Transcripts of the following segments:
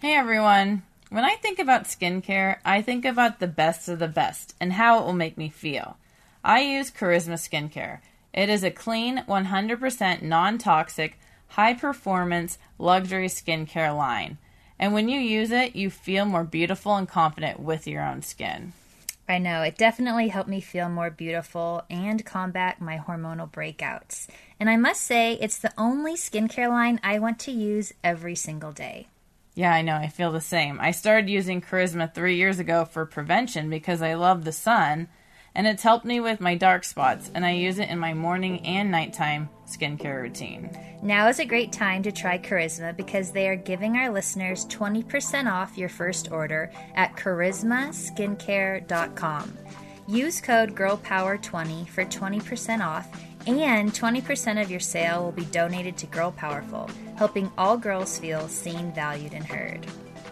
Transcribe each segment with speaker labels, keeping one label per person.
Speaker 1: Hey everyone. When I think about skincare, I think about the best of the best and how it will make me feel. I use Karisma Skincare. It is a clean, 100% non toxic, high performance luxury skincare line. And when you use it, you feel more beautiful and confident with your own skin.
Speaker 2: I know, it definitely helped me feel more beautiful and combat my hormonal breakouts. And I must say, it's the only skincare line I want to use every single day.
Speaker 1: Yeah, I know. I feel the same. I started using Karisma three years ago for prevention because I love the sun, and it's helped me with my dark spots, and I use it in my morning and nighttime skincare routine.
Speaker 2: Now is a great time to try Karisma because they are giving our listeners 20% off your first order at karismaskincare.com. Use code GIRLPOWER20 for 20% off, and 20% of your sale will be donated to Girl Powerful, helping all girls feel seen, valued, and heard.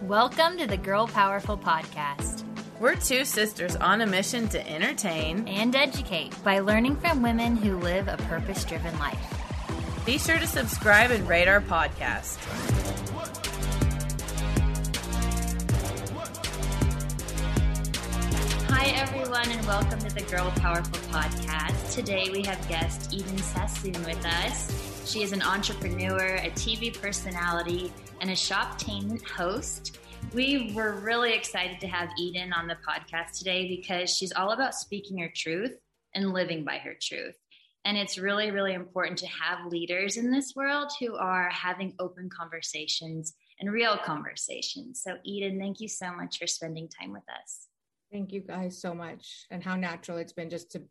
Speaker 2: Welcome to the Girl Powerful Podcast.
Speaker 1: We're two sisters on a mission to entertain
Speaker 2: and educate by learning from women who live a purpose driven life.
Speaker 1: Be sure to subscribe and rate our podcast.
Speaker 2: Hi, everyone, and welcome to the Girl Powerful Podcast. Today we have guest Eden Sassoon with us. She is an entrepreneur, a TV personality, and a Shoptainment host. We were really excited to have Eden on the podcast today because she's all about speaking her truth and living by her truth. And it's really, really important to have leaders in this world who are having open conversations and real conversations. So, Eden, thank you so much for spending time with us.
Speaker 3: Thank you guys so much. And how natural it's been just to,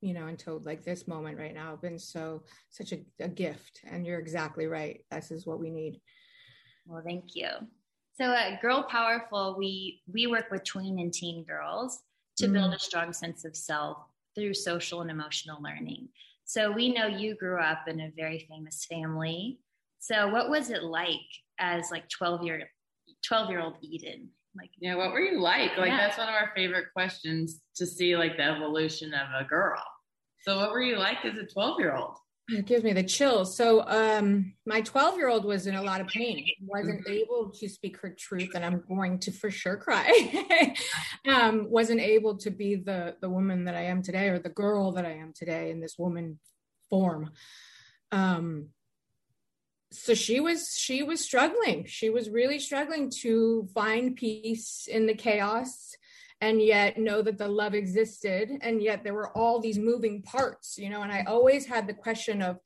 Speaker 3: you know, until like this moment right now, been so, such a, a gift. And you're exactly right. This is what we need.
Speaker 2: Well, thank you. So at Girl Powerful, we we work with tween and teen girls to mm-hmm. build a strong sense of self through social and emotional learning. So we know you grew up in a very famous family. So what was it like as like 12 year 12 year old Eden?
Speaker 1: Like Yeah, what were you like? Like yeah. that's one of our favorite questions to see like the evolution of a girl. So what were you like as a 12 year old?
Speaker 3: it gives me the chills. So um, my 12 year old was in a lot of pain, wasn't mm-hmm. able to speak her truth, and I'm going to for sure cry. um, wasn't able to be the the woman that I am today, or the girl that I am today in this woman form. Um, so she was she was struggling. She was really struggling to find peace in the chaos and yet know that the love existed and yet there were all these moving parts you know and i always had the question of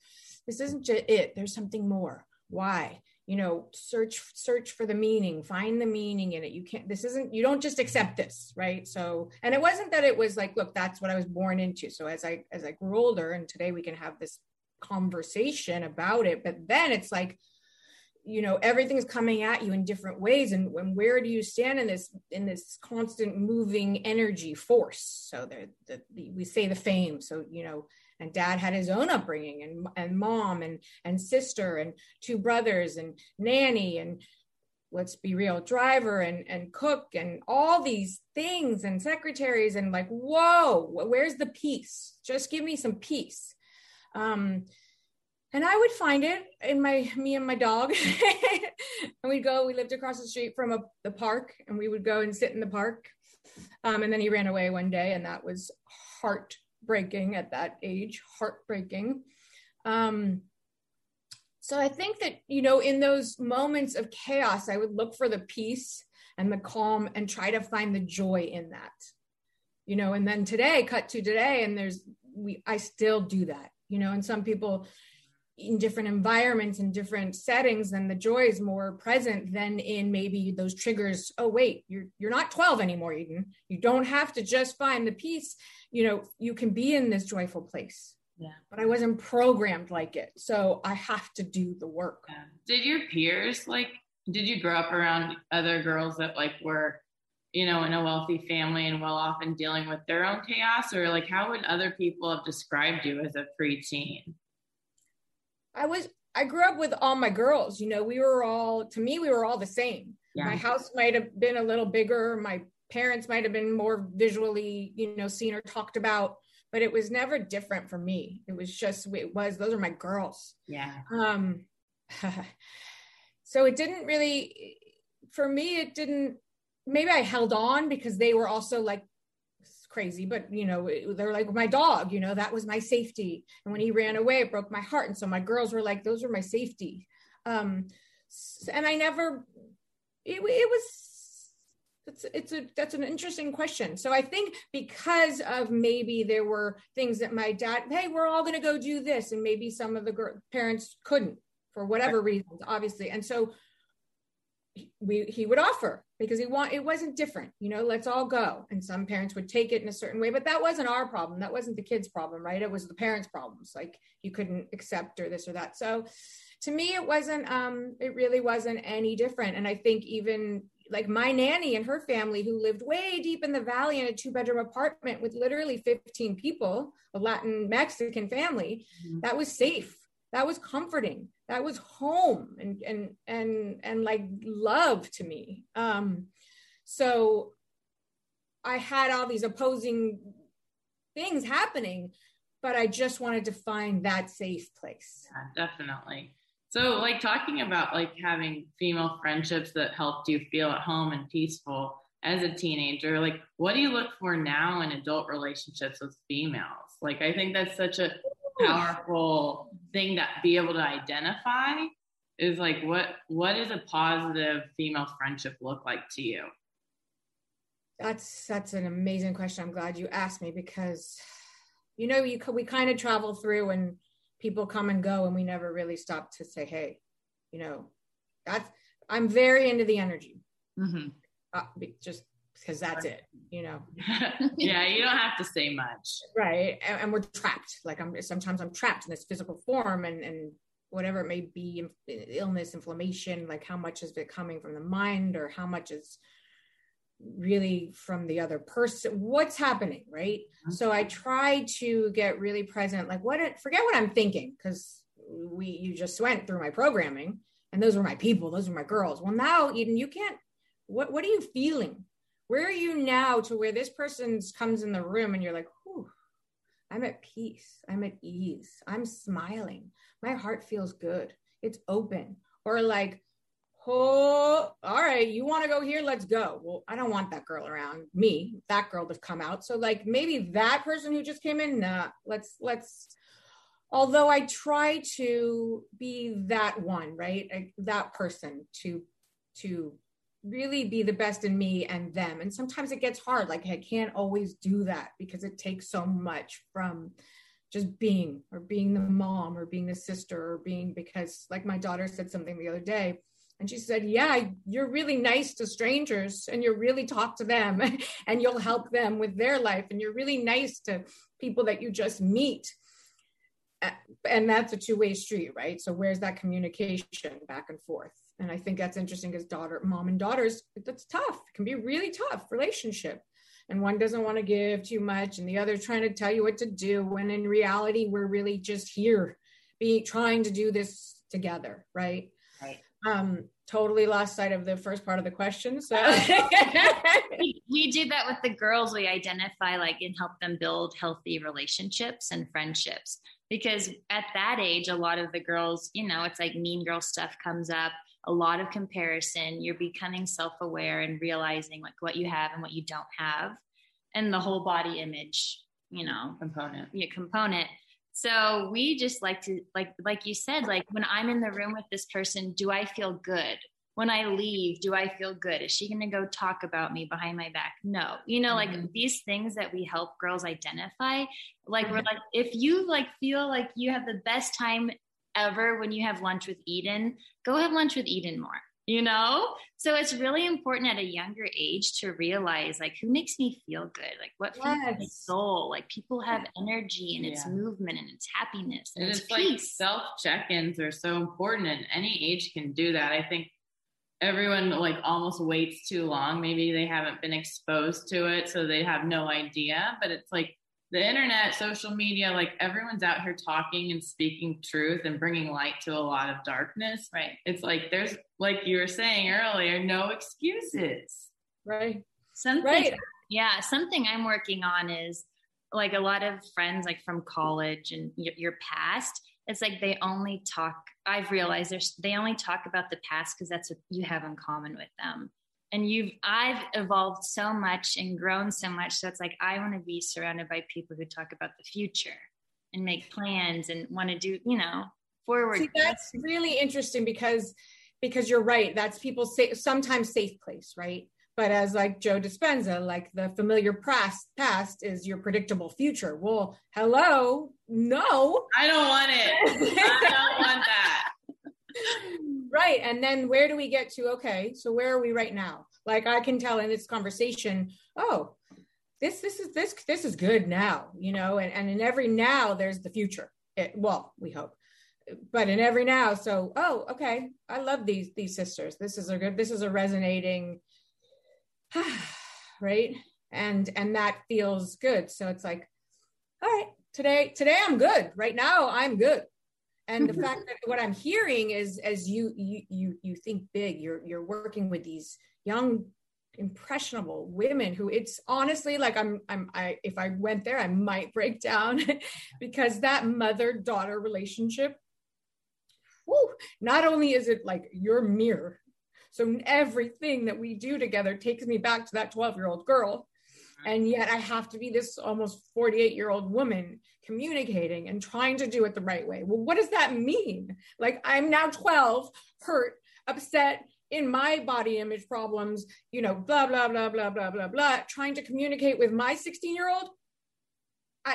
Speaker 3: this isn't just it there's something more. Why? You know search search for the meaning find the meaning in it. You can't this isn't you don't just accept this right? So and it wasn't that it was like look that's what i was born into. So as i as i grew older and today we can have this conversation about it but then it's like you know everything's coming at you in different ways. And, and where do you stand in this in this constant moving energy force? So the, the, we say the fame. So you know and dad had his own upbringing and and mom and and sister and two brothers and nanny and let's be real driver and and cook and all these things and secretaries and like whoa where's the peace? Just give me some peace um and I would find it in my me and my dog, and we'd go. We lived across the street from a, the park, and we would go and sit in the park. Um, and then he ran away one day, and that was heartbreaking at that age. Heartbreaking. Um, so I think that you know, in those moments of chaos, I would look for the peace and the calm, and try to find the joy in that. You know, and then today, cut to today, and there's we. I still do that. You know, and some people in different environments and different settings then the joy is more present than in maybe those triggers oh wait you're you're not 12 anymore eden. You don't have to just find the peace. You know you can be in this joyful place.
Speaker 1: Yeah.
Speaker 3: But i wasn't programmed like it so i have to do the work.
Speaker 1: Yeah. did your peers like did you grow up around other girls that like were you know in a wealthy family and well off and dealing with their own chaos? Or like how would other people have described you as a preteen?
Speaker 3: I was i grew up with all my girls you know we were all to me we were all the same. Yeah. my house might have been a little bigger my parents might have been more visually you know seen or talked about but it was never different for me. It was just it was those are my girls.
Speaker 1: Yeah.
Speaker 3: Um so it didn't really for me it didn't maybe i held on because they were also like crazy but you know they're like my dog you know that was my safety. And when he ran away it broke my heart. And so my girls were like those are my safety. Um and i never it, it was it's it's a that's an interesting question. So i think because of maybe there were things that my dad hey we're all going to go do this. And maybe some of the parents couldn't for whatever reasons, obviously. And so we he would offer because he want it wasn't different you know let's all go. And some parents would take it in a certain way but that wasn't our problem. That wasn't the kids problem right? It was the parents problems. Like you couldn't accept or this or that. So to me it wasn't um it really wasn't any different. And i think even like my nanny and her family who lived way deep in the valley in a two bedroom apartment with literally 15 people a latin mexican family mm-hmm. that was safe. That was comforting that was home and and and and like love to me. Um so i had all these opposing things happening but i just wanted to find that safe place.
Speaker 1: Yeah, definitely. So like talking about like having female friendships that helped you feel at home and peaceful as a teenager like what do you look for now in adult relationships with females? Like i think that's such a powerful thing that be able to identify is like what what does a positive female friendship look like to you?
Speaker 3: That's that's an amazing question. I'm glad you asked me because you know you we kind of travel through and people come and go and we never really stop to say hey you know that's i'm very into the energy. Mm-hmm. uh, just because that's it, you know.
Speaker 1: yeah, you don't have to say much.
Speaker 3: Right. And, and, we're trapped. Like I'm sometimes I'm trapped in this physical form and and whatever it may be, illness, inflammation, like how much is it coming from the mind or how much is really from the other person what's happening right mm-hmm. so i try to get really present like what forget what i'm thinking because we you just went through my programming and those were my people those were my girls well now Eden, you can't what what are you feeling where are you now to where this person comes in the room and you're like, Whew, I'm at peace. I'm at ease. I'm smiling. My heart feels good. It's open. Or like, oh, all right, you want to go here? Let's go. Well, I don't want that girl around me, that girl to come out. So like maybe that person who just came in, nah, let's, let's, although I try to be that one, right? I, that person to, to really be the best in me and them. And sometimes it gets hard. Like I can't always do that because it takes so much from just being or being the mom or being the sister or being because like my daughter said something the other day and she said, Yeah, you're really nice to strangers and you really talk to them and you'll help them with their life. And you're really nice to people that you just meet. Uh, and that's a two way street, right? So, where's that communication back and forth? And i think that's interesting because daughter mom and daughters that's tough. It can be really tough relationship. And one doesn't want to give too much and the other trying to tell you what to do when in reality we're really just here be trying to do this together right?
Speaker 1: Right.
Speaker 3: Um totally lost sight of the first part of the question so.
Speaker 2: We, we do that with the girls. We identify like and help them build healthy relationships and friendships. Because at that age a lot of the girls you know it's like mean girl stuff comes up a lot of comparison. You're becoming self aware and realizing like what you have and what you don't have, and the whole body image, you know,
Speaker 1: component.
Speaker 2: Yeah, component. So we just like to like like you said, like when I'm in the room with this person, do I feel good? When I leave, do I feel good? Is she going to go talk about me behind my back? No. You know, mm-hmm. like these things that we help girls identify, like mm-hmm. we're like if you like feel like you have the best time ever when you have lunch with Eden, go have lunch with Eden more. You know? So it's really important at a younger age to realize like who makes me feel good? Like what feeds yes. my soul? Like people have energy and it's movement and it's happiness and, and it's, it's like
Speaker 1: self check-ins are so important and any age can do that. I think
Speaker 4: everyone like almost waits too long. Maybe they haven't been exposed to it, so they have no idea. But it's like the internet, social media, like everyone's out here talking and speaking truth and bringing light to a lot of darkness.
Speaker 2: Right.
Speaker 4: It's like there's, like you were saying earlier, no excuses.
Speaker 3: Right.
Speaker 2: Something,
Speaker 3: Right.
Speaker 2: Yeah, something I'm working on is like a lot of friends, like from college and y- your past. It's like they only talk. I've realized there's they only talk about the past because that's what you have in common with them. And you've I've evolved so much and grown so much. So it's like I want to be surrounded by people who talk about the future and make plans and want to do you know forward.
Speaker 3: See, that's really interesting because because you're right. That's people say sometimes safe place, right? But as like Joe Dispenza, like the familiar past past is your predictable future. Well, hello, no,
Speaker 4: I don't want it. I don't want that.
Speaker 3: Right. And then where do we get to? Okay, so where are we right now? Like I can tell in this conversation, oh, this this is this this is good now, you know, and, and in every now there's the future. It, well, we hope. But in every now, so oh, okay, I love these these sisters. This is a good, this is a resonating right? And and that feels good. So it's like, all right, today, today I'm good. Right now, I'm good. And the fact that what I'm hearing is as you you you you think big, you're you're working with these young impressionable women who it's honestly like I'm I'm I if I went there I might break down because that mother daughter relationship whew, not only is it like your mirror so everything that we do together takes me back to that 12 year old girl and yet I have to be this almost 48 year old woman communicating and trying to do it the right way. Well, what does that mean? Like, I'm now 12, hurt, upset in my body image problems, you know, blah, blah, blah, blah, blah, blah, blah, trying to communicate with my 16 year old.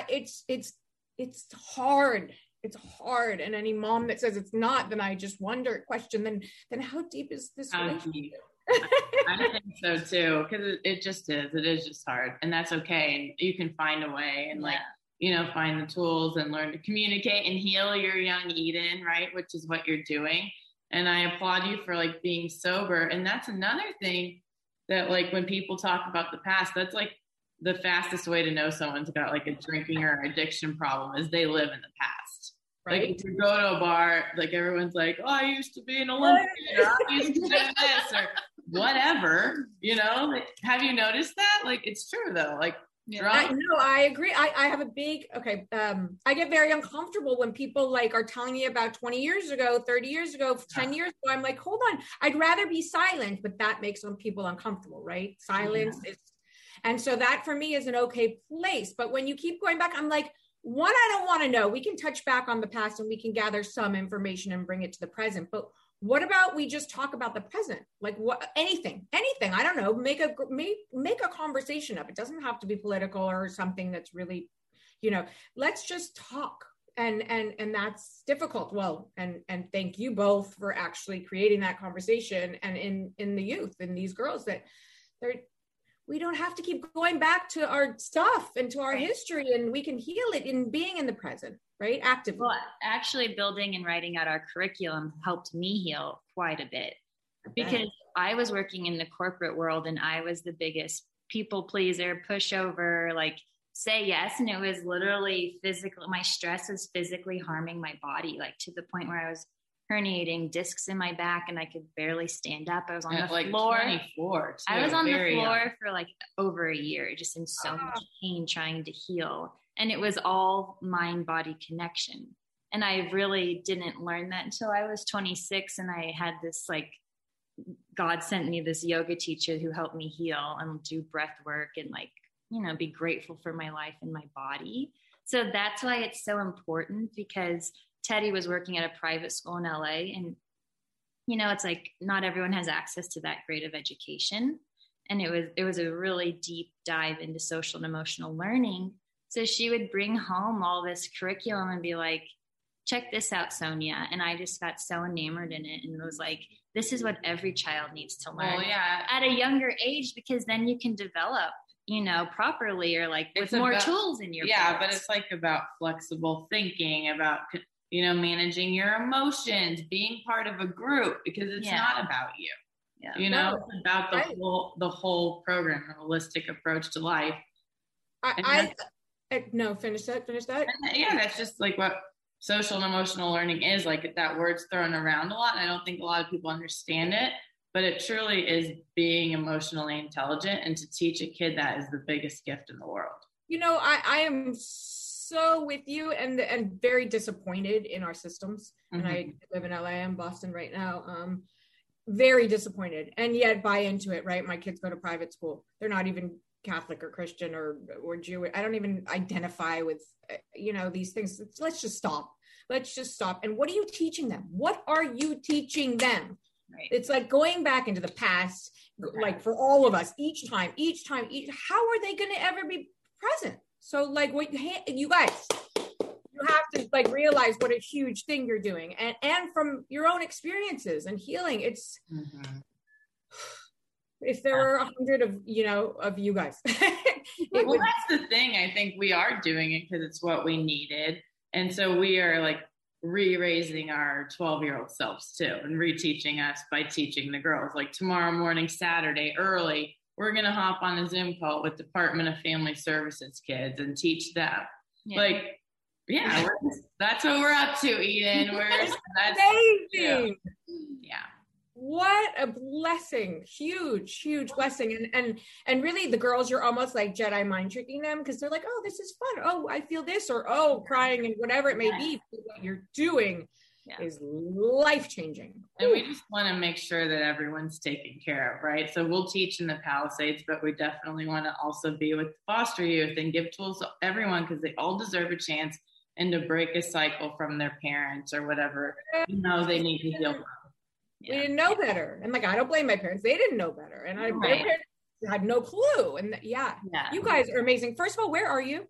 Speaker 3: It's, it's, it's hard. It's hard. And any mom that says it's not, then I just wonder, question, then, then how deep is this
Speaker 4: um,
Speaker 3: relationship?
Speaker 4: deep? I think so too, because it, it just is. It is just hard, and that's okay. And you can find a way, and like you know, find the tools and learn to communicate and heal your young Eden, right? Which is what you're doing. And I applaud you for like being sober. And that's another thing that like when people talk about the past, that's like the fastest way to know someone's got like a drinking or addiction problem is they live in the past. Like
Speaker 3: Right.
Speaker 4: if you go to a bar, like everyone's like, "Oh, I used to be an Olympian, or I used to do this, or whatever." You know, like, have you noticed that? Like, it's true though. Like,
Speaker 3: I,
Speaker 4: drunk.
Speaker 3: no, I agree. I, I have a big okay. Um, I get very uncomfortable when people like are telling me about 20 years ago, 30 years ago, 10 years ago. I'm like, hold on, I'd rather be silent, but that makes some people uncomfortable, right? Silence is and so that for me is an okay place. But when you keep going back, I'm like, one, I don't want to know. We can touch back on the past and we can gather some information and bring it to the present. But what about we just talk about the present like what anything anything i don't know make a make, make a conversation up it doesn't have to be political or something that's really you know let's just talk and and and that's difficult well and and thank you both for actually creating that conversation and in in the youth and these girls that they're we don't have to keep going back to our stuff and to our
Speaker 2: Right.
Speaker 3: history and we can heal it in being in the present right actively
Speaker 2: Well, actually, building and writing out our curriculum helped me heal quite a bit because I was working in the corporate world and I was the biggest people pleaser, pushover, like say yes. And it was literally physical. My stress was physically harming my body, like to the point where I was herniating discs in my back and I could barely stand up. I was on
Speaker 4: At
Speaker 2: the
Speaker 4: like
Speaker 2: floor.
Speaker 4: 24.
Speaker 2: I was on the floor
Speaker 4: young.
Speaker 2: for like over a year, just in so
Speaker 3: Ah.
Speaker 2: much pain trying to heal. And it was all mind body connection. And I really didn't learn that until I was 26 and I had this like God sent me this yoga teacher who helped me heal and do breath work and like, you know, be grateful for my life and my body. So that's why it's so important because Tedi was working at a private school in LA and you know, it's like not everyone has access to that grade of education. And it was it was a really deep dive into social and emotional learning. So she would bring home all this curriculum and be like, check this out, Sonya. And I just got so enamored in it and was like, this is what every child needs to learn
Speaker 4: Well, yeah.
Speaker 2: at a younger age because then you can develop, you know, properly or like with
Speaker 4: It's
Speaker 2: more
Speaker 4: about-
Speaker 2: tools in your
Speaker 4: yeah, but it's like about flexible thinking, about you know managing your emotions, being part of a group because it's
Speaker 2: Yeah.
Speaker 4: not about you.
Speaker 2: Yeah.
Speaker 4: You know,
Speaker 3: No,
Speaker 4: about the
Speaker 3: right.
Speaker 4: whole the whole program, the holistic approach to life.
Speaker 3: I, I, I no finish that finish that
Speaker 4: And yeah, that's just like what social and emotional learning is. Like that word's thrown around a lot. And I don't think a lot of people understand it, but it truly is being emotionally intelligent. And to teach a kid that is the biggest gift in the world.
Speaker 3: you know i i am so with you and and very disappointed in our systems. And i live in la and boston right now um very disappointed. And yet buy into it right? My kids go to private school. They're not even catholic or christian or or jewish i don't even identify with you know these things. Let's just stop. Let's just stop. And what are you teaching them? What are you teaching them?
Speaker 2: Right.
Speaker 3: it's like going back into the past like for all of us each time each time each, how are they going to ever be present so like what you ha- you guys you have to like realize what a huge thing you're doing and and from your own experiences and healing it's
Speaker 4: Mhm.
Speaker 3: if there were a hundred of you know of you guys
Speaker 4: well,
Speaker 3: would
Speaker 4: that's the thing. I think we are doing it because it's what we needed. And so we are like re raising our 12 year old selves too and reteaching us by teaching the girls. Like tomorrow morning, Saturday, early, we're going to hop on a Zoom call with Department of Family Services kids and teach them.
Speaker 2: Yeah.
Speaker 4: Like, yeah, that's what we're up to, Eden. We're that's
Speaker 3: amazing
Speaker 4: yeah.
Speaker 3: what a blessing huge huge blessing and and and really the girls you're almost like jedi mind tricking them because they're like oh this is fun oh i feel this or oh crying and whatever it may be what you're doing
Speaker 2: Yeah.
Speaker 3: is life changing
Speaker 4: And we just want to make sure that everyone's taken care of, right? So we'll teach in the Palisades, but we definitely want to also be with foster youth and give tools to everyone because they all deserve a chance and to break a cycle from their parents or whatever you know they need to heal from.
Speaker 3: we didn't know better and like i don't blame my parents they didn't know better and i
Speaker 2: Right.
Speaker 3: had no clue and yeah
Speaker 2: yeah.
Speaker 3: you guys are amazing first of all where are you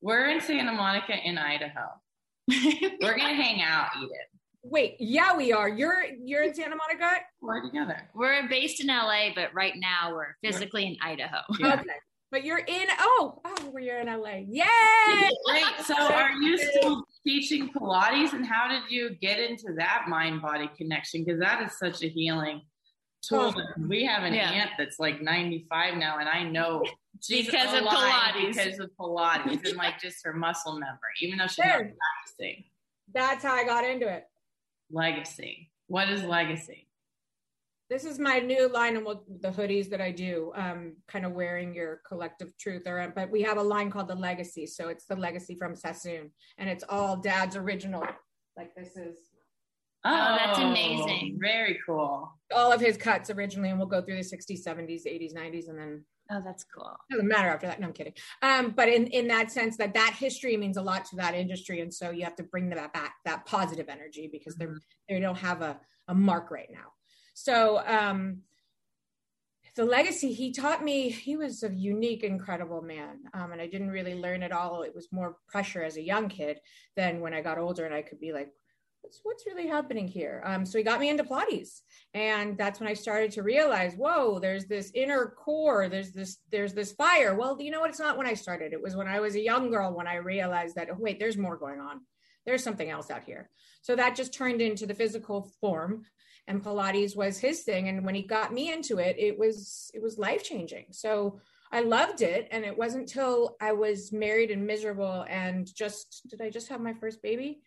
Speaker 4: We're in Santa Monica in Idaho. We're gonna hang out, Eden.
Speaker 3: wait yeah we are you're you're in santa monica
Speaker 4: We're together.
Speaker 2: We're based in LA, but right now we're physically in Idaho.
Speaker 4: Yeah.
Speaker 3: okay but you're in oh oh we're in la yay
Speaker 4: Great. So are you still teaching Pilates and how did you get into that mind body connection? Because that is such a healing We have an
Speaker 2: Yeah.
Speaker 4: aunt that's like 95 now, and I know she's
Speaker 2: Because of Pilates.
Speaker 4: Because of Pilates and like just her muscle memory, even though she's not practicing.
Speaker 3: that's how i got into it
Speaker 4: Legacy. What is legacy?
Speaker 3: this is my new line and what the hoodies that I do, um, kind of wearing your collective truth. Or, but we have a line called the legacy. So it's the legacy from Sassoon and it's all dad's original. Like this is
Speaker 2: Oh, that's amazing.
Speaker 4: Very cool.
Speaker 3: all of his cuts originally. And we'll go through the 60s, 70s, 80s, 90s, and then
Speaker 2: Oh, that's cool.
Speaker 3: doesn't matter after that. No, I'm kidding. Um, but in, in that sense that that history means a lot to that industry. And so you have to bring that back, that positive energy because they're, they don't have a, a mark right now. So, um, the legacy he taught me, he was a unique, incredible man. Um, and I didn't really learn it all. It was more pressure as a young kid than when I got older and I could be like, what's, what's really happening here? Um, so he got me into Pilates. And that's when I started to realize, whoa, there's this inner core. There's this, there's this fire. Well, you know what? It's not when I started. It was when I was a young girl when I realized that, oh, wait, there's more going on. There's something else out here. So that just turned into the physical form and Pilates was his thing. And when he got me into it, it was, it was life changing. So I loved it. And it wasn't till I was married and miserable and just, did I just have my first baby?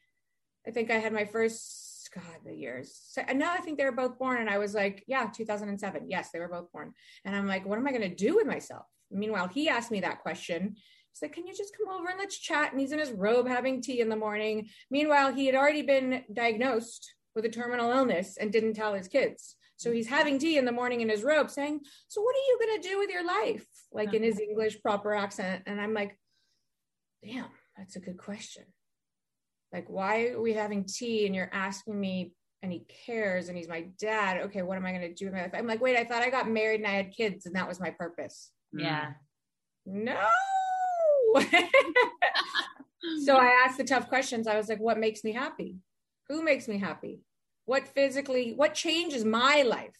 Speaker 3: I think I had my first, God, the years. So, no, I think they were both born. And I was like, yeah, 2007. Yes, they were both born. And I'm like, what am I going to do with myself? Meanwhile, he asked me that question. He's like, can you just come over and let's chat? And he's in his robe having tea in the morning. Meanwhile, he had already been diagnosed with a terminal illness and didn't tell his kids. So he's having tea in the morning in his robe saying, So what are you going to do with your life? Like in his uh-huh. English proper accent. And I'm like, Damn, that's a good question. Like, why are we having tea and you're asking me and he cares and he's my dad? Okay, what am I going to do with my life? I'm like, Wait, I thought I got married and I had kids and that was my purpose.
Speaker 2: Yeah. Mm.
Speaker 3: No. so I asked the tough questions. I was like, what makes me happy? Who makes me happy? What physically, what changes my life?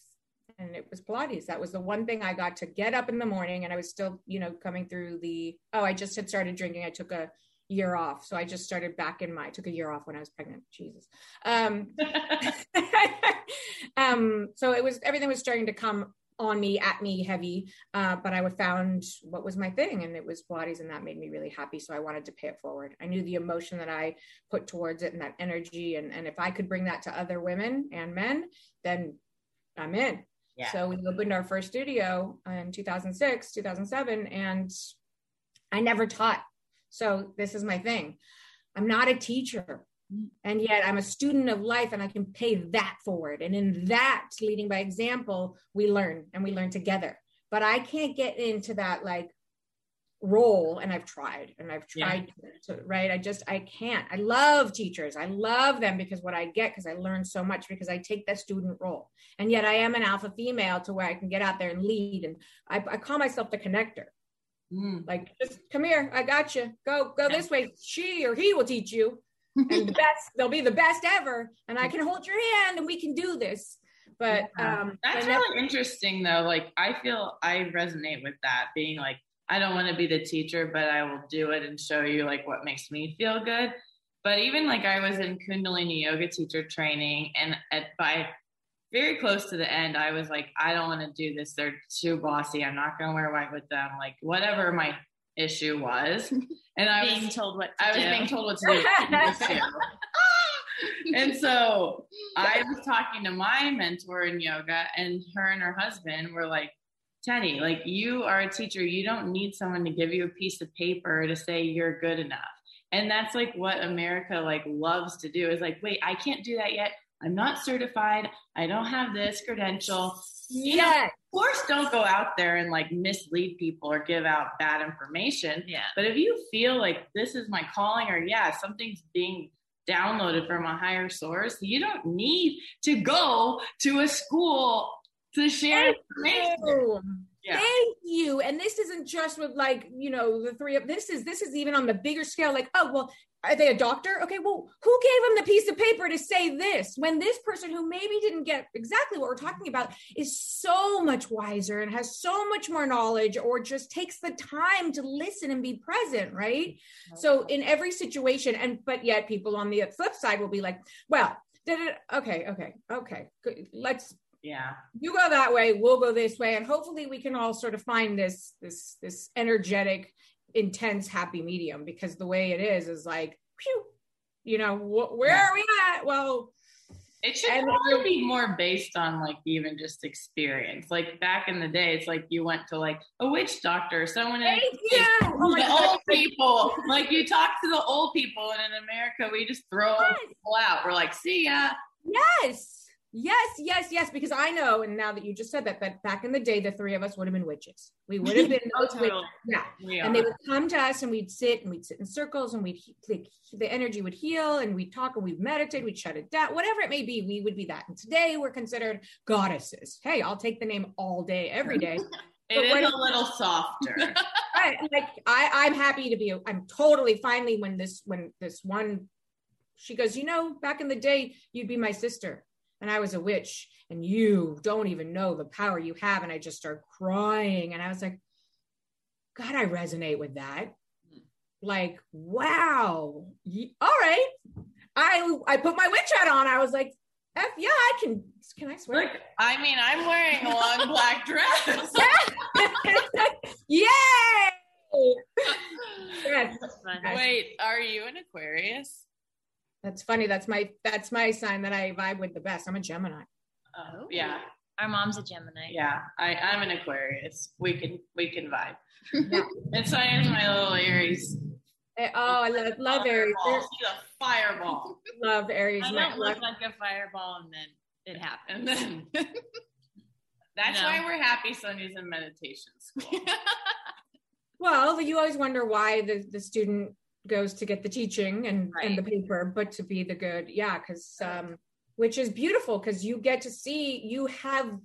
Speaker 3: And it was Pilates. That was the one thing I got to get up in the morning and I was still, you know, coming through the, oh, I just had started drinking. I took a year off. So I just started back in my, I took a year off when I was pregnant. Jesus. Um, um, so it was, everything was starting to come on me, at me heavy. Uh, but I found what was my thing and it was Pilates and that made me really happy. So I wanted to pay it forward. I knew the emotion that I put towards it and that energy. And, and if I could bring that to other women and men, then I'm in. Yeah. So we opened our first studio in 2006, 2007, and I never taught. So this is my thing. I'm not a teacher. And yet I'm a student of life and I can pay that forward. And in that, leading by example, we learn and we learn together. But I can't get into that like role and I've tried and I've tried yeah. to, to, right. I just, I can't. I love teachers. I love them because what I get, because I learn so much because I take that student role. And yet I am an alpha female to where I can get out there and lead. And I, I call myself the connector. Mm. Like, just come here. I got you. Go, go this way. She or he will teach you. and the best, they'll be the best ever. And I can hold your hand and we can do this. But um,
Speaker 4: that's really interesting though. Like, I feel I resonate with that being like, I don't want to be the teacher, but I will do it and show you like what makes me feel good. But even like I was in Kundalini yoga teacher training, and at by very close to the end, I was like, I don't want to do this. They're too bossy. I'm not going to wear white with them. Like whatever my issue was, and I was
Speaker 2: being
Speaker 4: was
Speaker 2: told what
Speaker 4: I
Speaker 2: do.
Speaker 4: was being told what to do. and so I was talking to my mentor in yoga, and her and her husband were like, Tedi, like you are a teacher. You don't need someone to give you a piece of paper to say you're good enough. And that's like what America like loves to do is like, wait, I can't do that yet. I'm not certified. I don't have this credential.
Speaker 3: Yeah.
Speaker 4: of course, don't go out there and like mislead people or give out bad information.
Speaker 2: Yeah.
Speaker 4: But if you feel like this is my calling or yeah, something's being downloaded from a higher source, you don't need to go to a school to share
Speaker 3: Thank information. Yeah. Thank you. And this isn't just with like, you know, the three of this is this is even on the bigger scale, like, oh, well, are they a doctor? Okay, well, who gave them the piece of paper to say this when this person who maybe didn't get exactly what we're talking about is so much wiser and has so much more knowledge or just takes the time to listen and be present, right? Okay. So in every situation, and but yet people on the flip side will be like, well, did it okay, okay, okay, let's
Speaker 4: yeah
Speaker 3: you go that way we'll go this way and hopefully we can all sort of find this this this energetic intense happy medium because the way it is is like phew, you know wh- where yeah. are we at well
Speaker 4: it should probably be more based on like even just experience. Like back in the day, it's like you went to like a witch doctor, someone in
Speaker 3: yeah. oh
Speaker 4: the old people. Like you talk to the old people, and in America, we just throw yes. people out. We're like, see ya.
Speaker 3: Yes. Yes, yes, yes. Because I know, and now that you just said that, that back in the day, the three of us would have been witches. We would have been those witches. Yeah. We and they would come to us and we'd sit and we'd sit in circles and we'd like the energy would heal and we'd talk and we'd meditate, we'd shut it down, whatever it may be, we would be that. And today we're considered goddesses. Hey, I'll take the name all day, every day.
Speaker 4: it is a little softer.
Speaker 3: right. Like I, I'm happy to be, I'm totally finally when this, when this one, she goes, you know, back in the day, you'd be my sister and I was a witch and you don't even know the power you have. And I just start crying. And I was like, God, I resonate with that. Like, wow. All right. I I put my witch hat on. I was like, F yeah, I can can I swear?
Speaker 4: Like, I mean, I'm wearing a long black dress.
Speaker 3: Yay!
Speaker 4: yes. Wait, are you an Aquarius?
Speaker 3: That's funny. That's my that's my sign that I vibe with the best. I'm a Gemini.
Speaker 4: Oh, yeah.
Speaker 2: Our mom's a Gemini.
Speaker 4: Yeah, I, I'm an Aquarius. We can we can vibe. Yeah. and so is my little Aries.
Speaker 3: Eh, oh, I love love Aries.
Speaker 4: She's a fireball.
Speaker 3: Love Aries.
Speaker 2: I don't look like a fireball, and then it happens.
Speaker 4: That's no. why we're happy Sonya's in meditation school.
Speaker 3: well, you always wonder why the, the student goes to get the teaching and right. and the paper but to be the good yeah because um which is beautiful because you get to see you have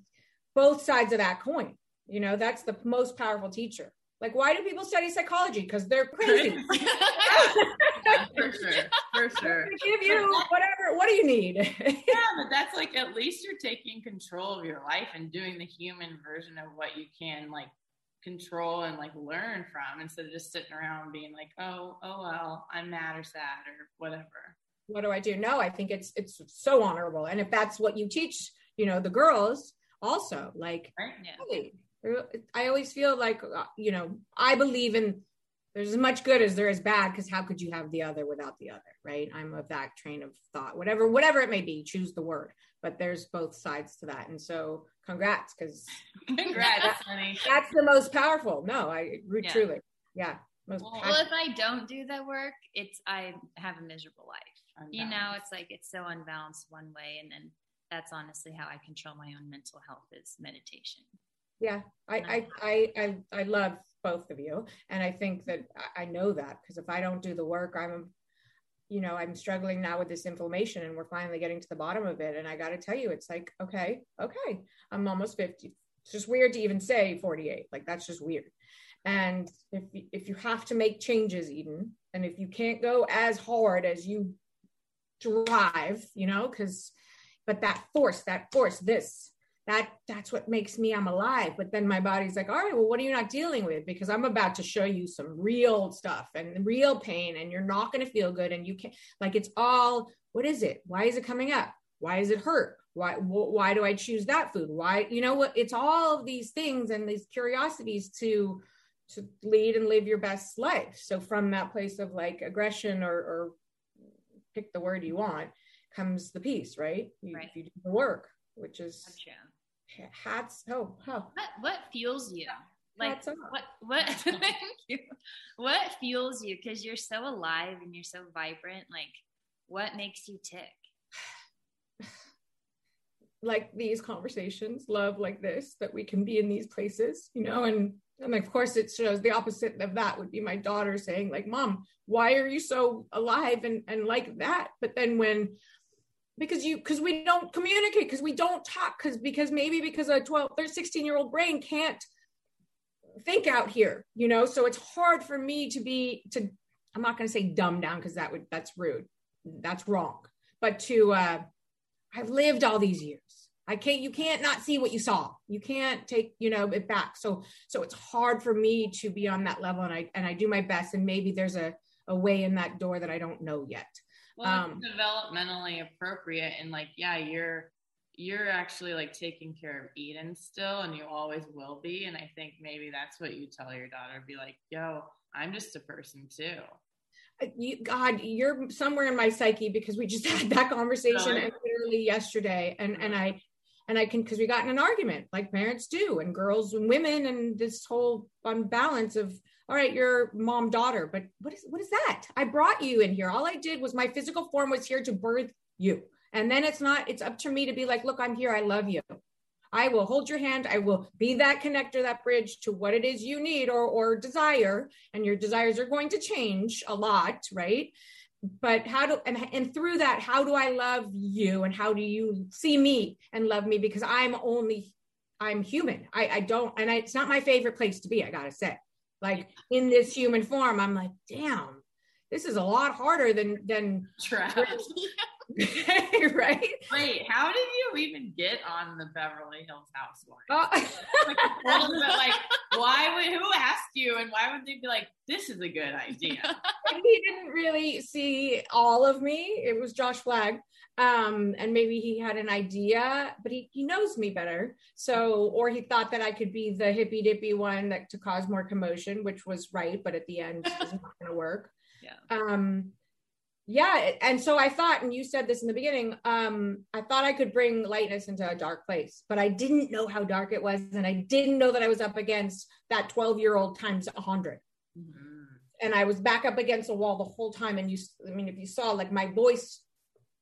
Speaker 3: both sides of that coin you know that's the most powerful teacher. Like why do people study psychology? Because they're crazy.
Speaker 4: For sure for sure.
Speaker 3: give you whatever what do you need?
Speaker 4: Yeah but that's like at least you're taking control of your life and doing the human version of what you can like control and like learn from instead of just sitting around being like, oh, oh well, I'm mad or sad or whatever.
Speaker 3: What do I do? No, I think it's it's so honorable. And if that's what you teach, you know, the girls also like
Speaker 4: right?
Speaker 3: yeah. I always feel like uh, you know, I believe in there's as much good as there is bad because how could you have the other without the other right? I'm of that train of thought whatever whatever it may be choose the word but there's both sides to that. And so congrats because
Speaker 4: congrats
Speaker 3: that, that's the most powerful. No i yeah. truly yeah.
Speaker 2: Well, well, if i don't do the work it's i have a miserable life. Unbalanced. you know it's like it's so unbalanced one way and then that's honestly how i control my own mental health is meditation
Speaker 3: yeah I, I i i i love both of you and i think that i know that because if i don't do the work i'm you know i'm struggling now with this inflammation and we're finally getting to the bottom of it and i got to tell you it's like okay okay i'm almost 50 it's just weird to even say 48 like that's just weird. And if if you have to make changes eden and if you can't go as hard as you drive you know because but that force that force this that that's what makes me i'm alive. But then my body's like all right well what are you not dealing with? Because i'm about to show you some real stuff and real pain and you're not going to feel good and you can't like it's all what is it? Why is it coming up? Why is it hurt? Why wh- why do i choose that food? Why you know what? It's all of these things and these curiosities to to lead and live your best life. So from that place of like aggression or, or pick the word you want comes the peace right? You, right. you do the work which is hats. Oh, oh.
Speaker 2: what what fuels you? Like what what thank you. What fuels you? Because you're so alive and you're so vibrant. Like what makes you tick?
Speaker 3: Like these conversations love like this that we can be in these places you know and and of course it shows the opposite of that would be my daughter saying like mom why are you so alive and and like that? But then when because you because we don't communicate because we don't talk because because maybe because a 12 or 16 year old brain can't think out here you know? So it's hard for me to be to i'm not going to say dumb down because that would that's rude. That's wrong. But to uh i've lived all these years. I can't you can't not see what you saw. You can't take you know it back. So so it's hard for me to be on that level and i and i do my best and maybe there's a a way in that door that i don't know yet
Speaker 4: well, um, developmentally appropriate, and like, yeah, you're you're actually like taking care of Eden still, and you always will be. And I think maybe that's what you tell your daughter: be like, "Yo, I'm just a person too."
Speaker 3: Uh, you, God, you're somewhere in my psyche because we just had that conversation literally yesterday, and and I and I can because we got in an argument like parents do, and girls and women, and this whole unbalance of all right, you're mom daughter, but what is what is that? I brought you in here. All I did was my physical form was here to birth you. And then it's not, it's up to me to be like, look, I'm here. I love you. I will hold your hand. I will be that connector, that bridge to what it is you need or or desire. And your desires are going to change a lot, right? But how do and, and through that, how do I love you and how do you see me and love me? Because I'm only I'm human. I, I don't, and I, it's not my favorite place to be. I gotta say, like in this human form i'm like damn this is a lot harder than than trash. right?
Speaker 4: Wait how did you even get on the beverly hills housewives uh, like why would who asked you and why would they be like this is a good idea?
Speaker 3: He didn't really see all of me. It was josh flagg um, and maybe he had an idea, but he, he knows me better. So, or he thought that I could be the hippy dippy one that to cause more commotion, which was right, but at the end, it's not going to work.
Speaker 2: Yeah.
Speaker 3: Um, yeah. And so I thought, and you said this in the beginning, um, I thought I could bring lightness into a dark place, but I didn't know how dark it was. And I didn't know that I was up against that 12 year old times a 100 mm-hmm. And I was back up against a wall the whole time. And you, I mean, if you saw like my voice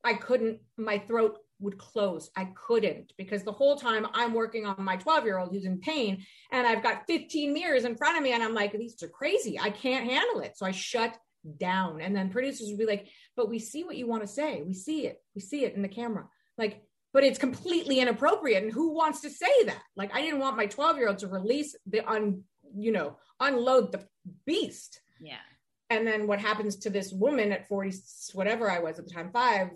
Speaker 3: I couldn't, my throat would close. I couldn't because the whole time I'm working on my 12 year old who's in pain and I've got 15 mirrors in front of me and I'm like, these are crazy. I can't handle it. So I shut down. And then producers would be like, but we see what you want to say. We see it. We see it in the camera. Like, but it's completely inappropriate. And who wants to say that? Like, I didn't want my 12 year old to release the un, you know, unload the beast.
Speaker 2: Yeah
Speaker 3: and then what happens to this woman at 40 whatever i was at the time five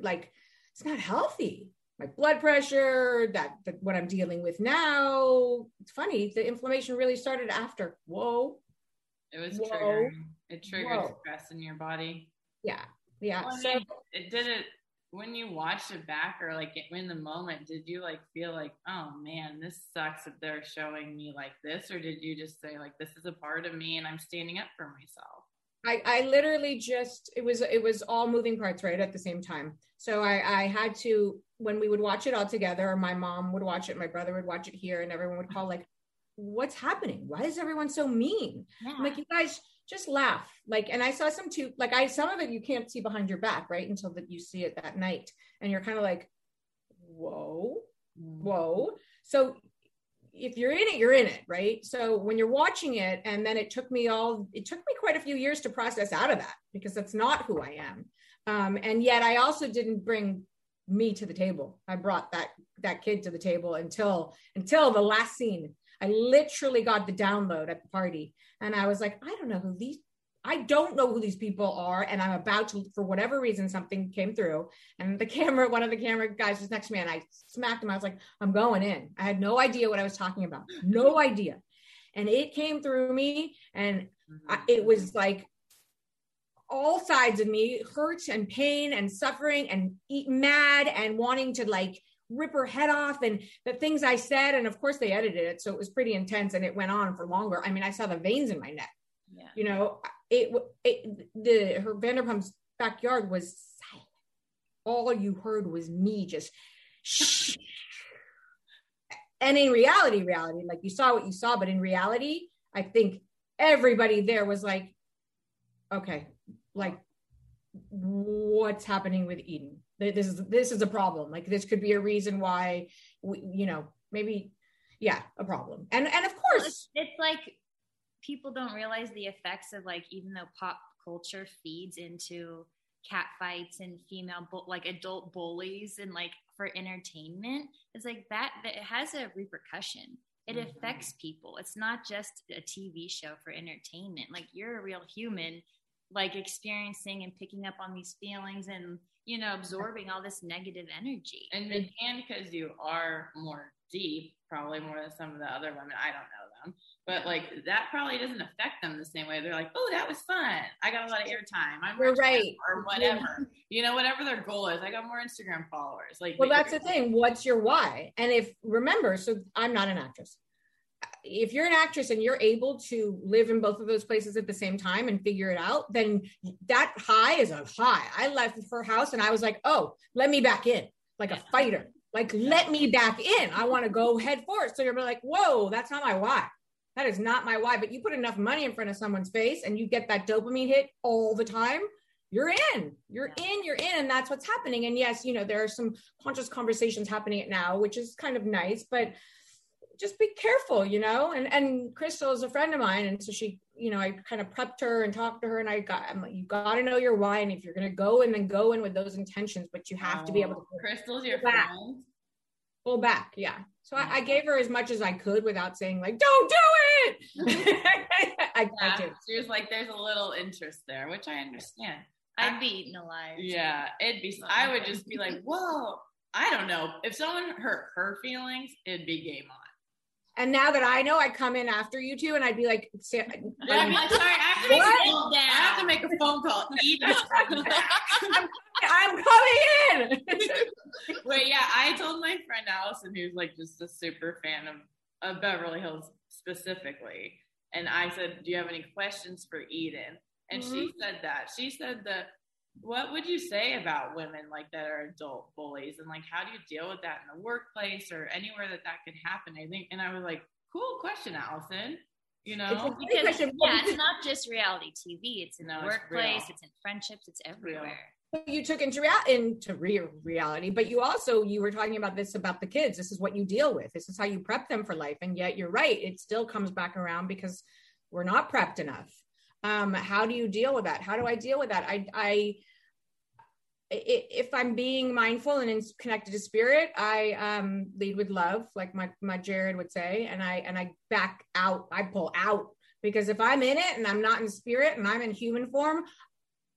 Speaker 3: like it's not healthy my blood pressure, that, that what I'm dealing with now. It's funny, the inflammation really started after. Whoa.
Speaker 4: It was Whoa. triggering. It triggered Whoa. stress in your body.
Speaker 3: Yeah. Yeah.
Speaker 4: Well, so, it did it when you watched it back or like in the moment, did you like feel like, oh man, this sucks that they're showing me like this? Or did you just say like this is a part of me and I'm standing up for myself?
Speaker 3: I, I literally just it was it was all moving parts right at the same time. So I, I had to when we would watch it all together, my mom would watch it, my brother would watch it here, and everyone would call like, "What's happening? Why is everyone so mean?" Yeah. I'm like, "You guys just laugh." Like, and I saw some too. Like, I some of it you can't see behind your back, right, until that you see it that night, and you're kind of like, "Whoa, whoa." So if you're in it, you're in it, right? So when you're watching it, and then it took me all, it took me quite a few years to process out of that because that's not who I am. Um, and yet I also didn't bring me to the table. I brought that that kid to the table until until the last scene. I literally got the download at the party, and I was like, I don't know who these I don't know who these people are, and I'm about to, for whatever reason, something came through, and the camera, one of the camera guys was next to me, and I smacked him. I was like, I'm going in. I had no idea what I was talking about, no idea, and it came through me, and I, it was like all sides of me hurt and pain and suffering and mad and wanting to like rip her head off and the things I said. And of course, they edited it. So it was pretty intense and it went on for longer. I mean, I saw the veins in my neck. Yeah. You know, it, it the her Vanderpump's backyard was silent. All you heard was me just shh. and in reality, reality, like you saw what you saw, but in reality, I think everybody there was like, okay, like what's happening with Eden? This is this is a problem. Like this could be a reason why we, you know, maybe yeah, a problem. And and of course,
Speaker 2: it's, it's like people don't realize the effects of like even though pop culture feeds into cat fights and female bu- like adult bullies and like for entertainment it's like that, that it has a repercussion it mm-hmm. affects people it's not just a tv show for entertainment like you're a real human like experiencing and picking up on these feelings and you know absorbing all this negative energy.
Speaker 4: And can because you are more deep probably more than some of the other women i don't know them but like that probably doesn't affect them the same way. They're like oh that was fun. I got a lot of airtime i'm
Speaker 3: You're right.
Speaker 4: or whatever. Yeah. you know whatever their goal is i got more instagram followers. Like
Speaker 3: well that's the thing. What's your why? And if remember so i'm not an actress if you're an actress and you're able to live in both of those places at the same time and figure it out, then that high is a high. I left her house and I was like, oh, let me back in like a fighter. Like, let me back in. I want to go head first. So you're like, whoa, that's not my why. That is not my why. But you put enough money in front of someone's face and you get that dopamine hit all the time. You're in, you're in, you're in. And that's what's happening. And yes, you know, there are some conscious conversations happening now, which is kind of nice. But just be careful, you know. And and Crystal is a friend of mine, and so she, you know, I kind of prepped her and talked to her, and I got, I'm like, you got to know your why, and if you're gonna go in, then go in with those intentions, but you have oh, to be able to.
Speaker 4: Oh, Crystal's your back. friend.
Speaker 3: Pull back, yeah. So I, I, gave her as much as I could without saying like, "Don't do
Speaker 4: it." I, yeah, I she was like, "There's a little interest there," which I understand.
Speaker 2: I'd be eaten alive.
Speaker 4: Yeah, it'd be. I would just be like, "Whoa." I don't know. If someone hurt her feelings, it'd be game on.
Speaker 3: And now that I know, I come in after you two, and I'd be like,
Speaker 4: yeah, I'm sorry, I have, to make a phone, I have to make a phone call.
Speaker 3: I'm, I'm coming in.
Speaker 4: Wait, yeah, I told my friend Allison, who's like just a super fan of, of Beverly Hills specifically, and I said, "Do you have any questions for Eden?" And mm-hmm. she said that she said that what would you say about women like that are adult bullies? And like how do you deal with that in the workplace or anywhere that that could happen i think? And i was like cool question allison you know?
Speaker 2: Because, yeah it's not just reality tv it's in no, the workplace. it's, it's, in friendships. It's everywhere.
Speaker 3: You took into, rea- into real reality but you also you were talking about this about the kids. This is what you deal with. This is how you prep them for life. And yet you're right. It still comes back around because we're not prepped enough. Um, how do you deal with that? How do i deal with that? I i if I'm being mindful and connected to spirit, I um, lead with love, like my my Jared would say, and I and I back out. I pull out because if I'm in it and I'm not in spirit and I'm in human form,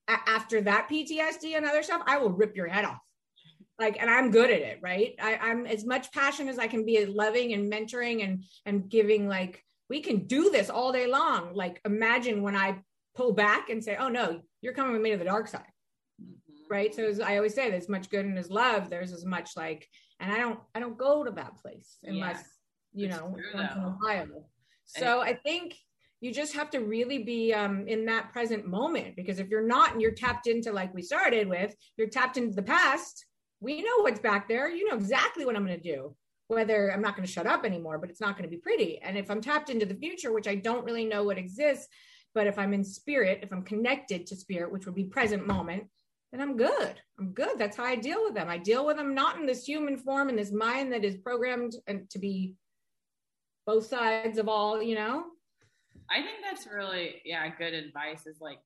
Speaker 3: a- after that PTSD and other stuff, I will rip your head off. like and i'm good at it right I, i'm as much passion as i can be loving and mentoring and and giving like we can do this all day long like imagine when i pull back and say oh no you're coming with me to the dark side. Right? So as i always say there's much good in his love there's as much like and i don't i don't go to that place unless you know
Speaker 4: true,
Speaker 3: once in a
Speaker 4: though.
Speaker 3: while so i think you just have to really be um, in that present moment because if you're not and you're tapped into like we started with you're tapped into the past we know what's back there. You know exactly what i'm going to do whether i'm not going to shut up anymore but it's not going to be pretty. And if i'm tapped into the future which i don't really know what exists but if i'm in spirit if i'm connected to spirit which would be present moment then i'm good. I'm good. That's how i deal with them. I deal with them not in this human form in this mind that is programmed and to be both sides of all you know?
Speaker 4: I think that's really, yeah, good advice is like